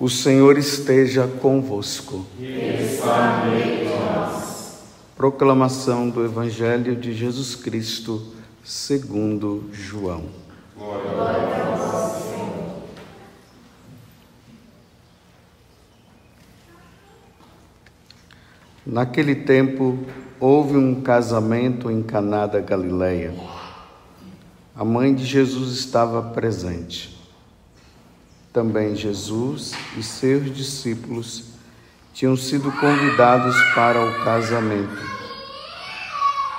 O Senhor esteja convosco. Proclamação do Evangelho de Jesus Cristo, segundo João. Glória a vós, Senhor. Naquele tempo houve um casamento em Caná da Galileia. A mãe de Jesus estava presente também Jesus e seus discípulos tinham sido convidados para o casamento.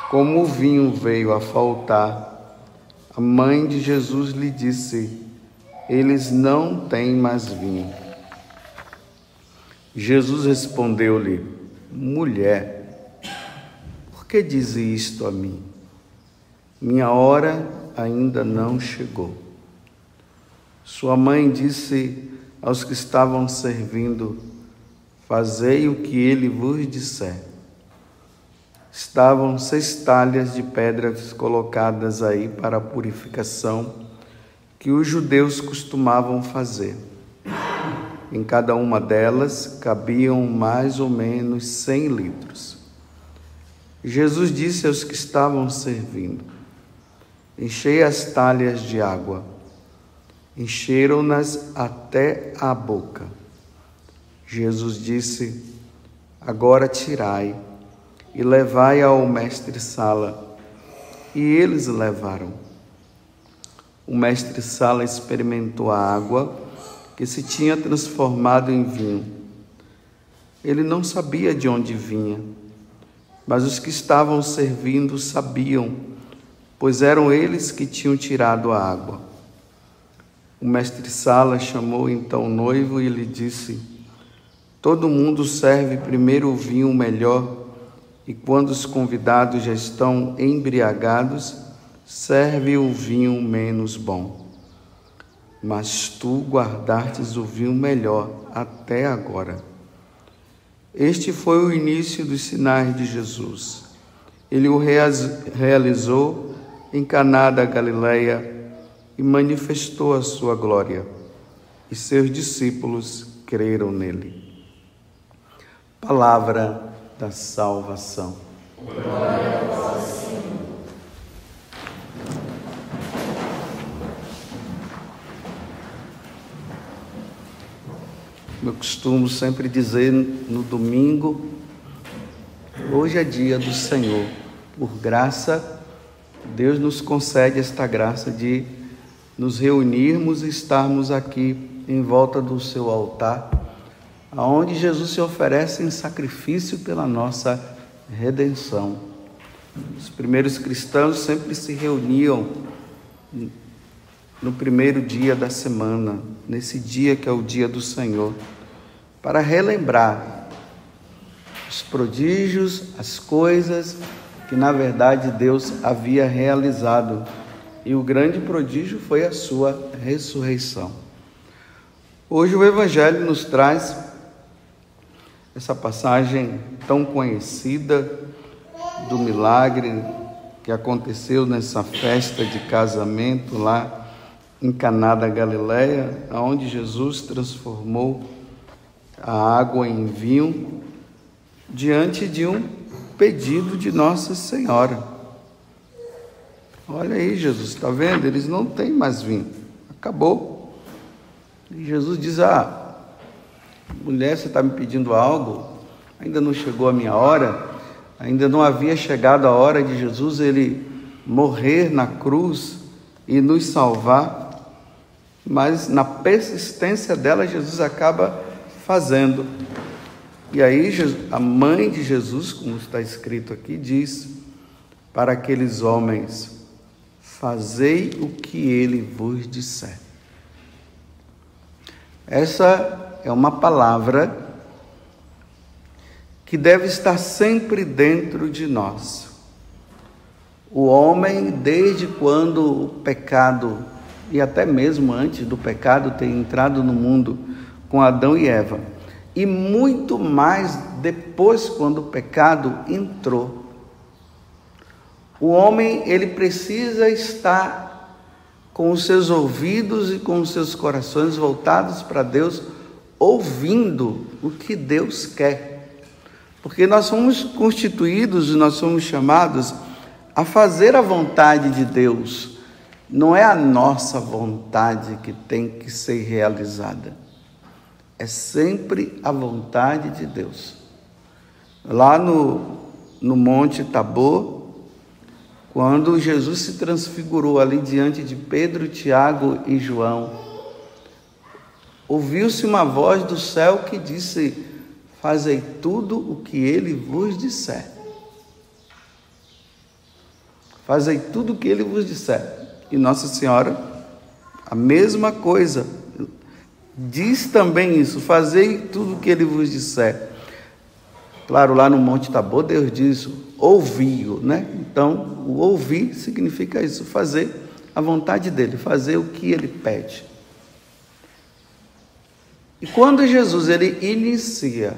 Como o vinho veio a faltar, a mãe de Jesus lhe disse: Eles não têm mais vinho. Jesus respondeu-lhe: Mulher, por que diz isto a mim? Minha hora ainda não chegou. Sua mãe disse aos que estavam servindo: Fazei o que ele vos disser. Estavam seis talhas de pedras colocadas aí para a purificação que os judeus costumavam fazer. Em cada uma delas cabiam mais ou menos cem litros. Jesus disse aos que estavam servindo: Enchei as talhas de água encheram-nas até a boca. Jesus disse: Agora tirai e levai ao mestre-sala. E eles levaram. O mestre-sala experimentou a água que se tinha transformado em vinho. Ele não sabia de onde vinha, mas os que estavam servindo sabiam, pois eram eles que tinham tirado a água. O mestre Sala chamou então o noivo e lhe disse: Todo mundo serve primeiro o vinho melhor, e quando os convidados já estão embriagados, serve o vinho menos bom. Mas tu guardastes o vinho melhor até agora. Este foi o início dos sinais de Jesus. Ele o realizou em Caná da Galileia e manifestou a sua glória, e seus discípulos creram nele. Palavra da salvação. Glória. Eu costumo sempre dizer no domingo, hoje é dia do Senhor. Por graça, Deus nos concede esta graça de nos reunirmos e estarmos aqui em volta do seu altar, aonde Jesus se oferece em sacrifício pela nossa redenção. Os primeiros cristãos sempre se reuniam no primeiro dia da semana, nesse dia que é o dia do Senhor, para relembrar os prodígios, as coisas que na verdade Deus havia realizado e o grande prodígio foi a sua ressurreição. Hoje o Evangelho nos traz essa passagem tão conhecida do milagre que aconteceu nessa festa de casamento lá em Caná da Galileia, onde Jesus transformou a água em vinho diante de um pedido de Nossa Senhora. Olha aí, Jesus, está vendo? Eles não têm mais vinho. Acabou. E Jesus diz: Ah, mulher, você está me pedindo algo? Ainda não chegou a minha hora. Ainda não havia chegado a hora de Jesus ele morrer na cruz e nos salvar. Mas na persistência dela, Jesus acaba fazendo. E aí, a mãe de Jesus, como está escrito aqui, diz para aqueles homens: fazei o que ele vos disser. Essa é uma palavra que deve estar sempre dentro de nós. O homem, desde quando o pecado, e até mesmo antes do pecado ter entrado no mundo com Adão e Eva, e muito mais depois quando o pecado entrou o homem, ele precisa estar com os seus ouvidos e com os seus corações voltados para Deus ouvindo o que Deus quer. Porque nós somos constituídos, nós somos chamados a fazer a vontade de Deus. Não é a nossa vontade que tem que ser realizada. É sempre a vontade de Deus. Lá no, no Monte Tabor, quando Jesus se transfigurou ali diante de Pedro, Tiago e João, ouviu-se uma voz do céu que disse: Fazei tudo o que ele vos disser. Fazei tudo o que ele vos disser. E Nossa Senhora, a mesma coisa, diz também isso: Fazei tudo o que ele vos disser. Claro, lá no Monte Tabor, Deus diz: ouviu, né? Então, o ouvir significa isso, fazer a vontade dele, fazer o que ele pede. E quando Jesus ele inicia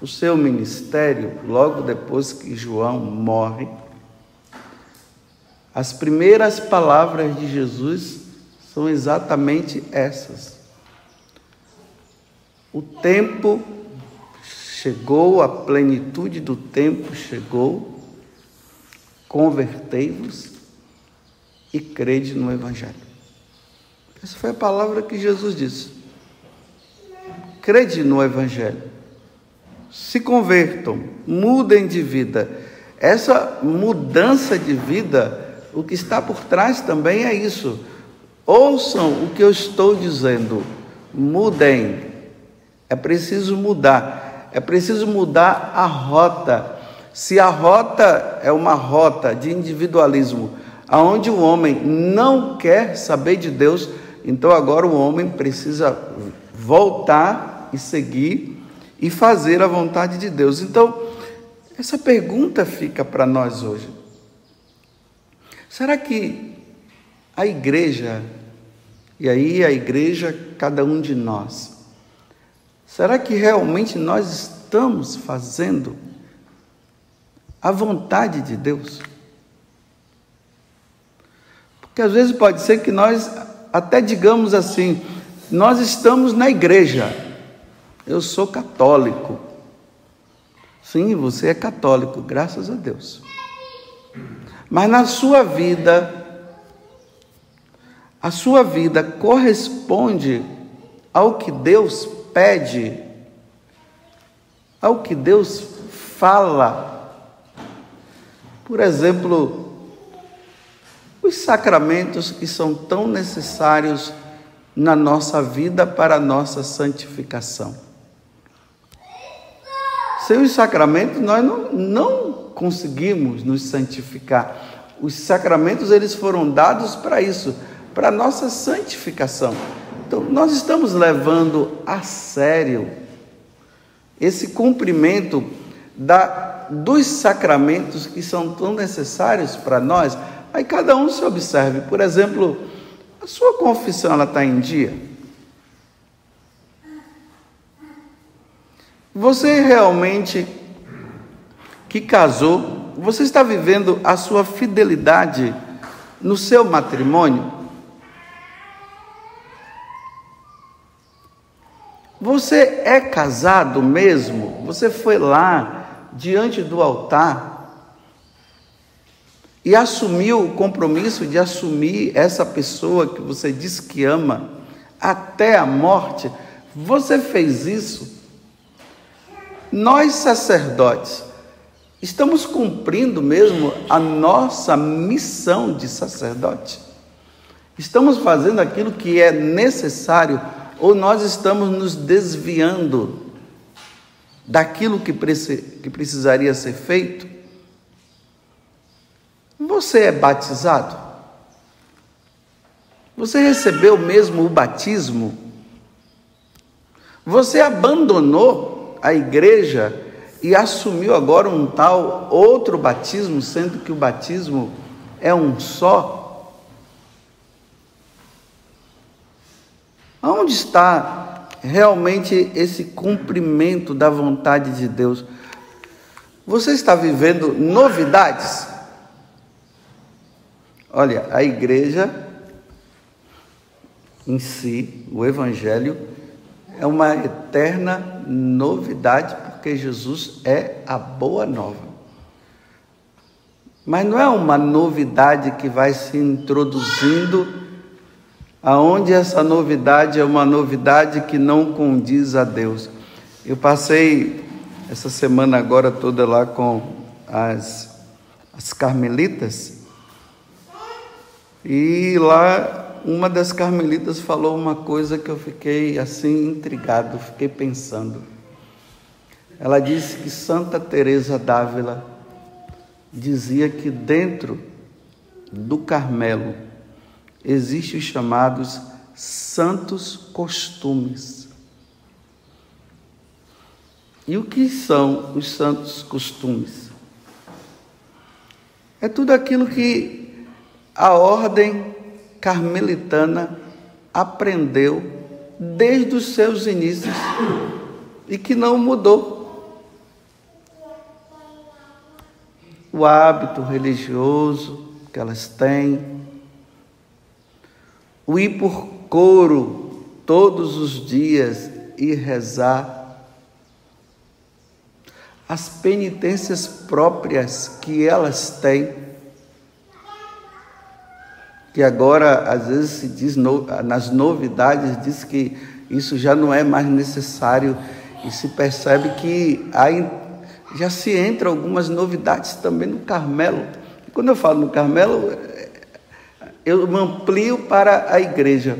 o seu ministério, logo depois que João morre, as primeiras palavras de Jesus são exatamente essas. O tempo chegou, a plenitude do tempo chegou, convertei-vos e crede no Evangelho. Essa foi a palavra que Jesus disse. Crede no Evangelho. Se convertam, mudem de vida. Essa mudança de vida, o que está por trás também é isso. Ouçam o que eu estou dizendo. Mudem. É preciso mudar. É preciso mudar a rota. Se a rota é uma rota de individualismo, aonde o homem não quer saber de Deus, então agora o homem precisa voltar e seguir e fazer a vontade de Deus. Então, essa pergunta fica para nós hoje. Será que a igreja, e aí a igreja, cada um de nós, será que realmente nós estamos fazendo a vontade de Deus? Porque às vezes pode ser que nós até digamos assim, nós estamos na igreja. Eu sou católico. Sim, você é católico, graças a Deus. Mas na sua vida, a sua vida corresponde ao que Deus pede, ao que Deus fala. Por exemplo, os sacramentos que são tão necessários na nossa vida para a nossa santificação. Sem os sacramentos, nós não, não conseguimos nos santificar. Os sacramentos, eles foram dados para isso, para a nossa santificação. Então, nós estamos levando a sério esse cumprimento da, dos sacramentos que são tão necessários para nós. Aí cada um se observe. Por exemplo, a sua confissão ela está em dia? Você realmente que casou, você está vivendo a sua fidelidade no seu matrimônio? Você é casado mesmo? Você foi lá diante do altar e assumiu o compromisso de assumir essa pessoa que você diz que ama até a morte, você fez isso. Nós, sacerdotes, estamos cumprindo mesmo a nossa missão de sacerdote. Estamos fazendo aquilo que é necessário ou nós estamos nos desviando daquilo que, precisaria ser feito? Você é batizado? Você recebeu mesmo o batismo? Você abandonou a igreja e assumiu agora um tal outro batismo, sendo que o batismo é um só? Onde está realmente esse cumprimento da vontade de Deus? Você está vivendo novidades? Olha, a igreja em si, o evangelho, é uma eterna novidade, porque Jesus é a boa nova. Mas não é uma novidade que vai se introduzindo, aonde essa novidade é uma novidade que não condiz a Deus. Eu passei essa semana agora toda lá com as, as carmelitas, e lá uma das carmelitas falou uma coisa que eu fiquei assim intrigado, fiquei pensando. Ela disse que Santa Teresa d'Ávila dizia que dentro do Carmelo existem os chamados santos costumes. E o que são os santos costumes? É tudo aquilo que a ordem carmelitana aprendeu desde os seus inícios e que não mudou. o hábito religioso que elas têm, o ir por coro todos os dias e rezar, as penitências próprias que elas têm, que agora às vezes se diz nas novidades diz que isso já não é mais necessário e se percebe que há já se entra algumas novidades também no Carmelo. E quando eu falo no Carmelo, eu amplio para a igreja.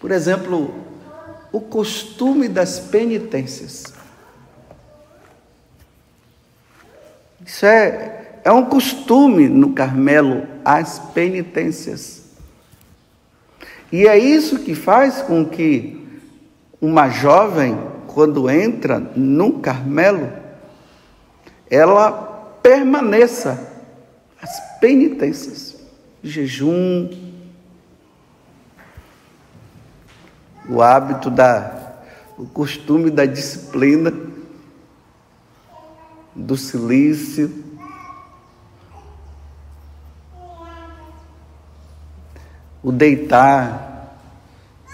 Por exemplo, o costume das penitências. Isso é, é um costume no Carmelo, as penitências. E é isso que faz com que uma jovem, quando entra no Carmelo, ela permaneça as penitências, jejum, o hábito da, o costume da disciplina, do silício, o deitar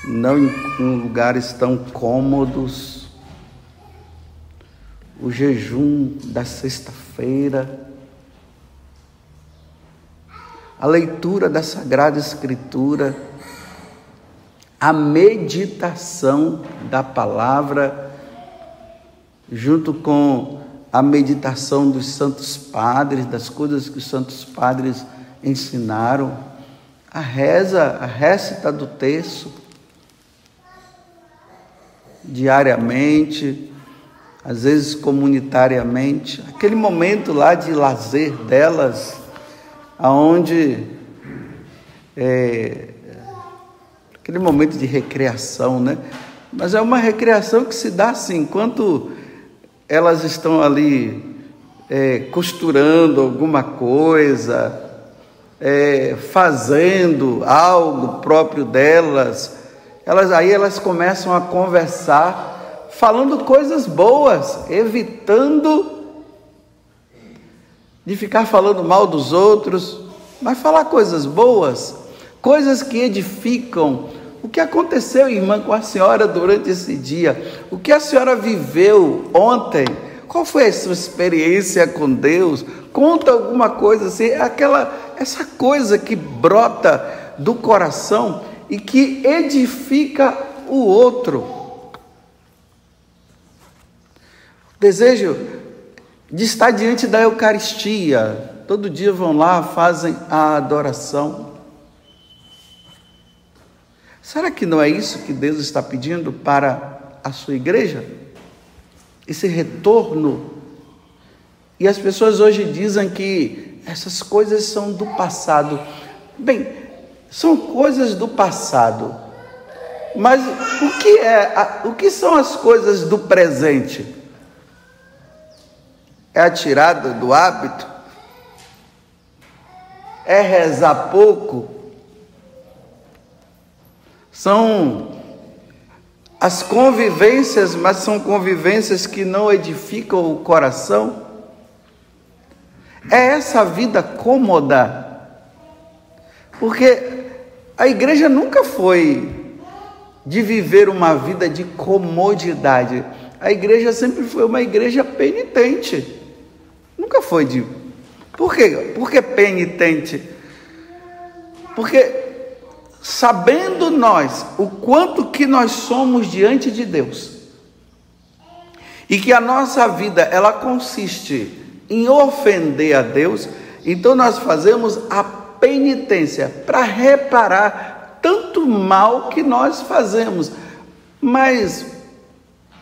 não em lugares tão cômodos, o jejum da sexta-feira, a leitura da Sagrada Escritura, a meditação da palavra, junto com a meditação dos santos padres, das coisas que os santos padres ensinaram, a reza, a récita do texto, diariamente, às vezes comunitariamente, aquele momento lá de lazer delas, aonde é, aquele momento de recreação, né? Mas é uma recreação que se dá assim, enquanto elas estão ali é, costurando alguma coisa, é, fazendo algo próprio delas, elas aí elas começam a conversar falando coisas boas, evitando de ficar falando mal dos outros, mas falar coisas boas, coisas que edificam. O que aconteceu, irmã, com a senhora durante esse dia? O que a senhora viveu ontem? Qual foi a sua experiência com Deus? Conta alguma coisa assim, aquela essa coisa que brota do coração e que edifica o outro. Desejo de estar diante da Eucaristia. Todo dia vão lá, fazem a adoração. Será que não é isso que Deus está pedindo para a sua igreja? Esse retorno. E as pessoas hoje dizem que essas coisas são do passado. Bem, são coisas do passado. Mas o que é, o que são as coisas do presente? É a tirada do hábito? É rezar pouco? São as convivências, mas são convivências que não edificam o coração? É essa vida cômoda? Porque a igreja nunca foi de viver uma vida de comodidade. A igreja sempre foi uma igreja penitente. Nunca foi de. Por quê? Por que penitente? Porque sabendo nós o quanto que nós somos diante de Deus, e que a nossa vida ela consiste em ofender a Deus, então nós fazemos a penitência para reparar tanto mal que nós fazemos. Mas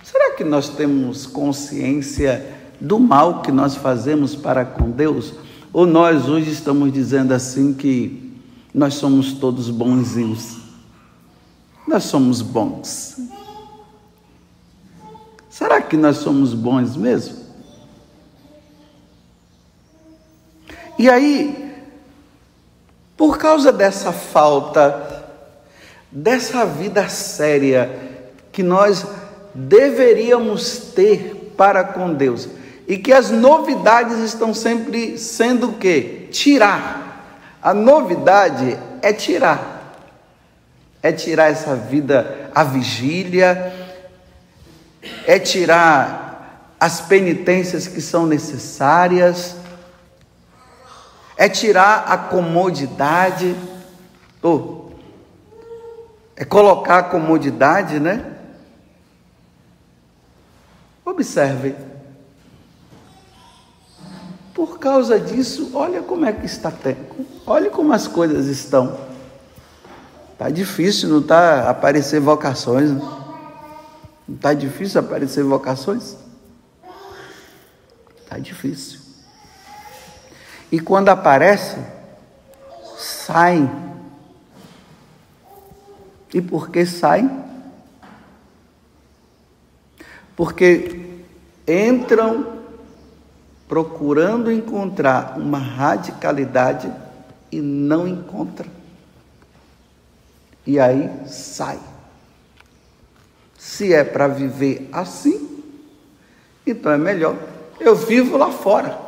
será que nós temos consciência do mal que nós fazemos para com Deus? Ou nós hoje estamos dizendo assim que nós somos todos bonzinhos? Nós somos bons. Será que nós somos bons mesmo? E aí, por causa dessa falta, dessa vida séria que nós deveríamos ter para com Deus, e que as novidades estão sempre sendo o quê? Tirar. A novidade é tirar. É tirar essa vida, a vigília, é tirar as penitências que são necessárias, é tirar a comodidade, oh, é colocar a comodidade, né? Observe. Por causa disso, olha como é que está tempo. Olha como as coisas estão. Tá difícil, não tá aparecer vocações. Né? Não está difícil aparecer vocações? Está difícil. E quando aparece, saem. E por que saem? Porque entram procurando encontrar uma radicalidade e não encontram. E aí sai. Se é para viver assim, então é melhor. Eu vivo lá fora.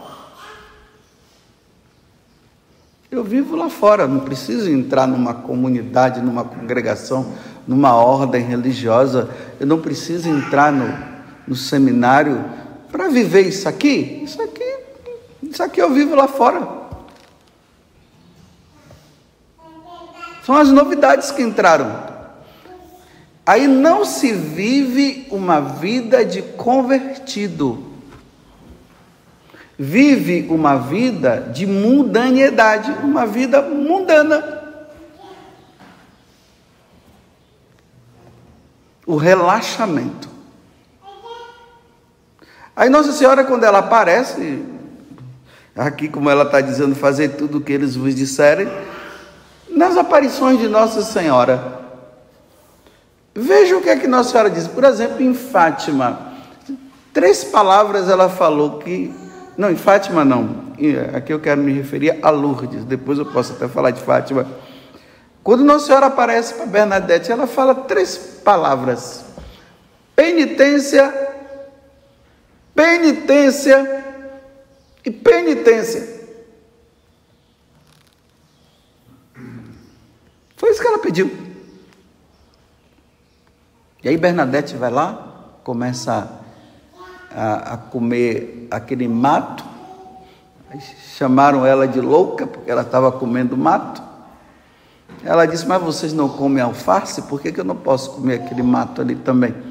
Eu vivo lá fora, não preciso entrar numa comunidade, numa congregação, numa ordem religiosa. Eu não preciso entrar no, no seminário para viver isso aqui. Isso aqui, isso aqui eu vivo lá fora. São as novidades que entraram. Aí não se vive uma vida de convertido. Vive uma vida de mundanidade, uma vida mundana. O relaxamento. Aí Nossa Senhora, quando ela aparece, aqui como ela está dizendo, fazer tudo o que eles vos disserem, nas aparições de Nossa Senhora, Veja o que é que Nossa Senhora diz. Por exemplo, em Fátima, três palavras ela falou que. Não, em Fátima não. Aqui eu quero me referir a Lourdes. Depois eu posso até falar de Fátima. Quando Nossa Senhora aparece para Bernadette, ela fala três palavras: penitência, penitência e penitência. Foi isso que ela pediu. E aí Bernadette vai lá, começa a, a comer aquele mato. Chamaram ela de louca porque ela estava comendo mato. Ela disse: Mas vocês não comem alface? Por que, que eu não posso comer aquele mato ali também?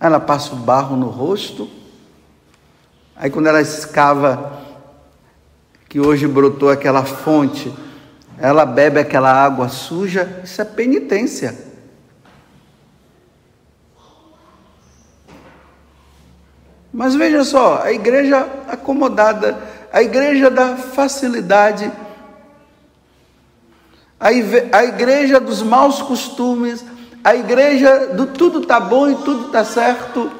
Ela passa o barro no rosto. Aí, quando ela escava, que hoje brotou aquela fonte, ela bebe aquela água suja, isso é penitência. Mas veja só, a igreja acomodada, a igreja da facilidade, a igreja dos maus costumes, a igreja do tudo tá bom e tudo tá certo,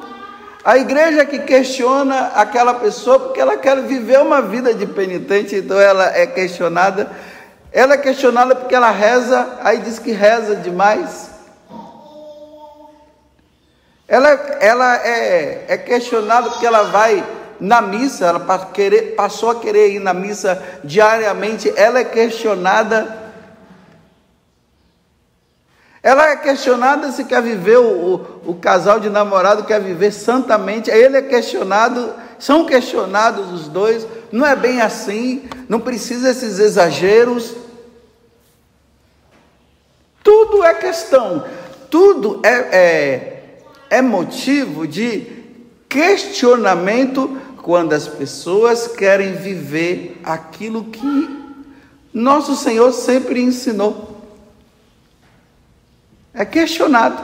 a igreja que questiona aquela pessoa porque ela quer viver uma vida de penitente, então ela é questionada ela é questionada porque ela reza, aí diz que reza demais. Ela, ela é, é questionada porque ela vai na missa, ela passou a querer ir na missa diariamente. Ela é questionada Ela é questionada se quer viver, o, o, o, casal de namorado quer viver santamente. Ele é questionado, são questionados os dois. Não é bem assim, não precisa esses exageros. Tudo é questão, tudo é, é, é motivo de questionamento quando as pessoas querem viver aquilo que nosso Senhor sempre ensinou é questionado.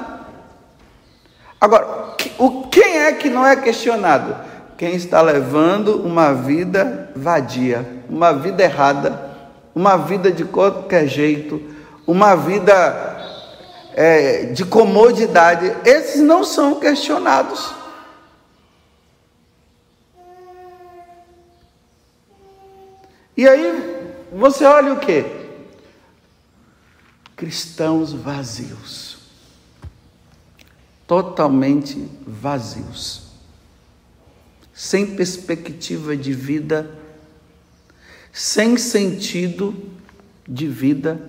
Agora, o quem é que não é questionado? Quem está levando uma vida vadia, uma vida errada, uma vida de qualquer jeito, uma vida é, de comodidade, esses não são questionados. E aí você olha o que? Cristãos vazios, totalmente vazios, sem perspectiva de vida, sem sentido de vida,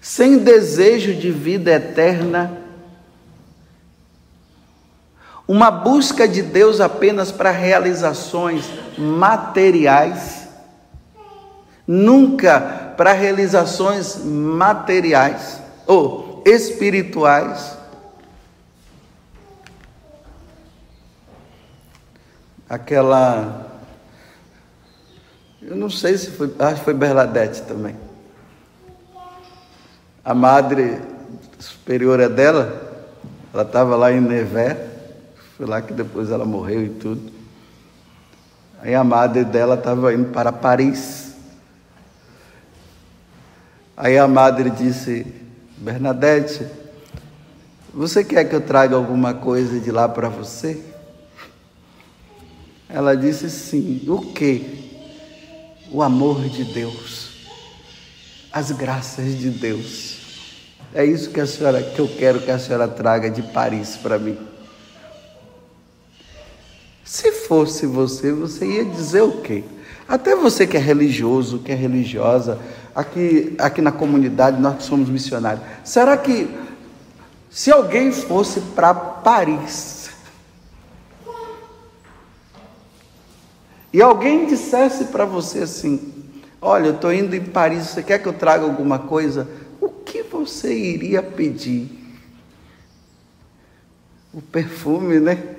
sem desejo de vida eterna, uma busca de Deus apenas para realizações materiais, nunca para realizações materiais ou espirituais. Aquela. Eu não sei se foi. Acho que foi Bernadette também. A madre superiora dela, ela estava lá em Nevé, foi lá que depois ela morreu e tudo. Aí a madre dela estava indo para Paris. Aí a madre disse: Bernadette, você quer que eu traga alguma coisa de lá para você? Ela disse sim. O que? O amor de Deus, as graças de Deus. É isso que a senhora que eu quero que a senhora traga de Paris para mim. Se fosse você, você ia dizer o quê? Até você que é religioso, que é religiosa, aqui, aqui na comunidade, nós que somos missionários. Será que se alguém fosse para Paris e alguém dissesse para você assim: Olha, eu estou indo em Paris, você quer que eu traga alguma coisa? O que você iria pedir? O perfume, né?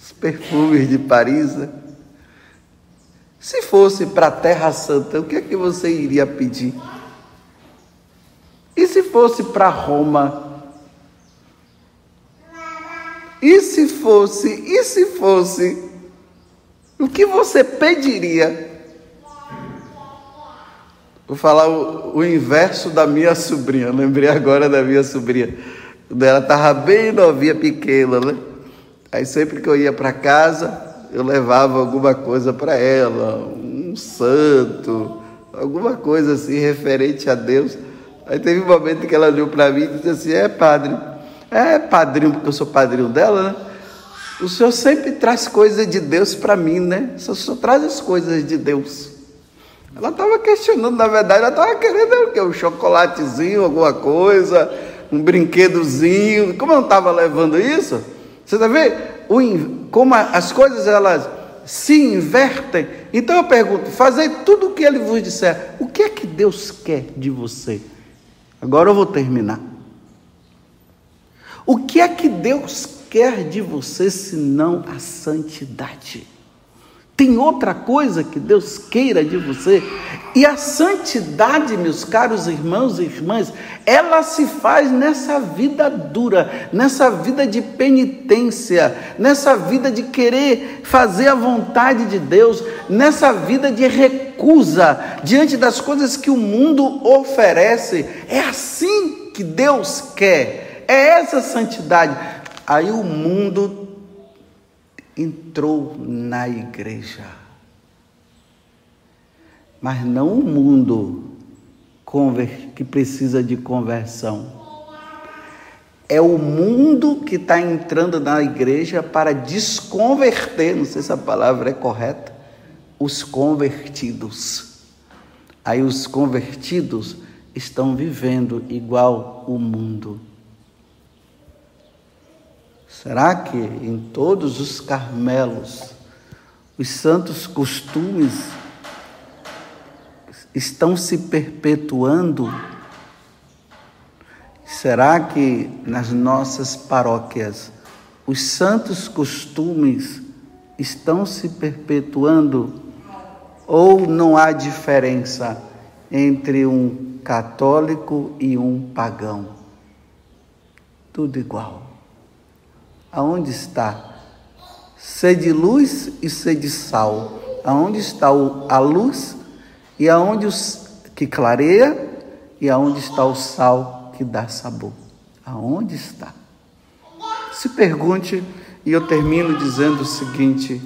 Os perfumes de Paris, né? Se fosse para a Terra Santa, o que é que você iria pedir? E se fosse para Roma? E se fosse, e se fosse, o que você pediria? Vou falar o, o inverso da minha sobrinha. lembrei agora da minha sobrinha. Quando ela estava bem novinha, pequena, né? Aí sempre que eu ia para casa, eu levava alguma coisa para ela, um santo, alguma coisa assim referente a Deus. Aí teve um momento que ela olhou para mim e disse assim: É, padre, é padrinho, porque eu sou padrinho dela, né? O senhor sempre traz coisas de Deus para mim, né? O senhor só traz as coisas de Deus. Ela estava questionando, na verdade, ela estava querendo o quê? Um chocolatezinho, alguma coisa, um brinquedozinho. Como eu não estava levando isso, você está vendo? o, como as coisas elas se invertem. Então eu pergunto: fazei tudo o que ele vos disser. O que é que Deus quer de você? Agora eu vou terminar. O que é que Deus quer de você senão a santidade? Tem outra coisa que Deus queira de você. E a santidade, meus caros irmãos e irmãs, ela se faz nessa vida dura, nessa vida de penitência, nessa vida de querer fazer a vontade de Deus, nessa vida de recusa diante das coisas que o mundo oferece. É assim que Deus quer. É essa santidade. Aí o mundo entrou na igreja. Mas não o mundo que precisa de conversão. É o mundo que está entrando na igreja para desconverter, não sei se a palavra é correta, os convertidos. Aí os convertidos estão vivendo igual o mundo. Será que em todos os Carmelos os santos costumes estão se perpetuando? Será que nas nossas paróquias os santos costumes estão se perpetuando ou não há diferença entre um católico e um pagão? Tudo igual. Aonde está? Sede luz e sede sal. Aonde está a luz e aonde os que clareia e aonde está o sal que dá sabor? Aonde está? Se pergunte e eu termino dizendo o seguinte: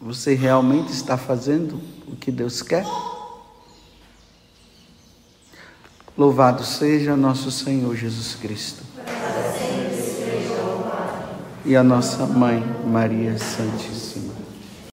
você realmente está fazendo o que Deus quer? Louvado seja nosso Senhor Jesus Cristo. E a nossa mãe, Maria Santíssima.